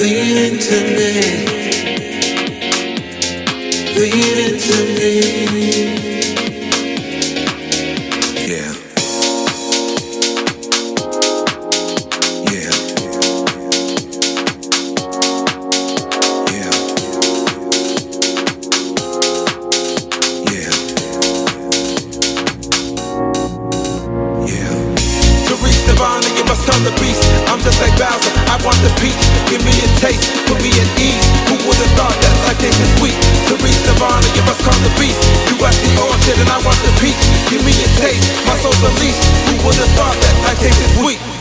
Lean into me. Lean into me. Yeah. bond must stun the beast. I'm just like Bowser, I want the peach. Give me a taste, put me at ease. Who would have thought that life ain't this sweet? To reach Nirvana, you must come the beast. You got the orchard and I want the peach. Give me a taste, my soul's unleashed. Who would have thought that life ain't this sweet?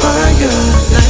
fire.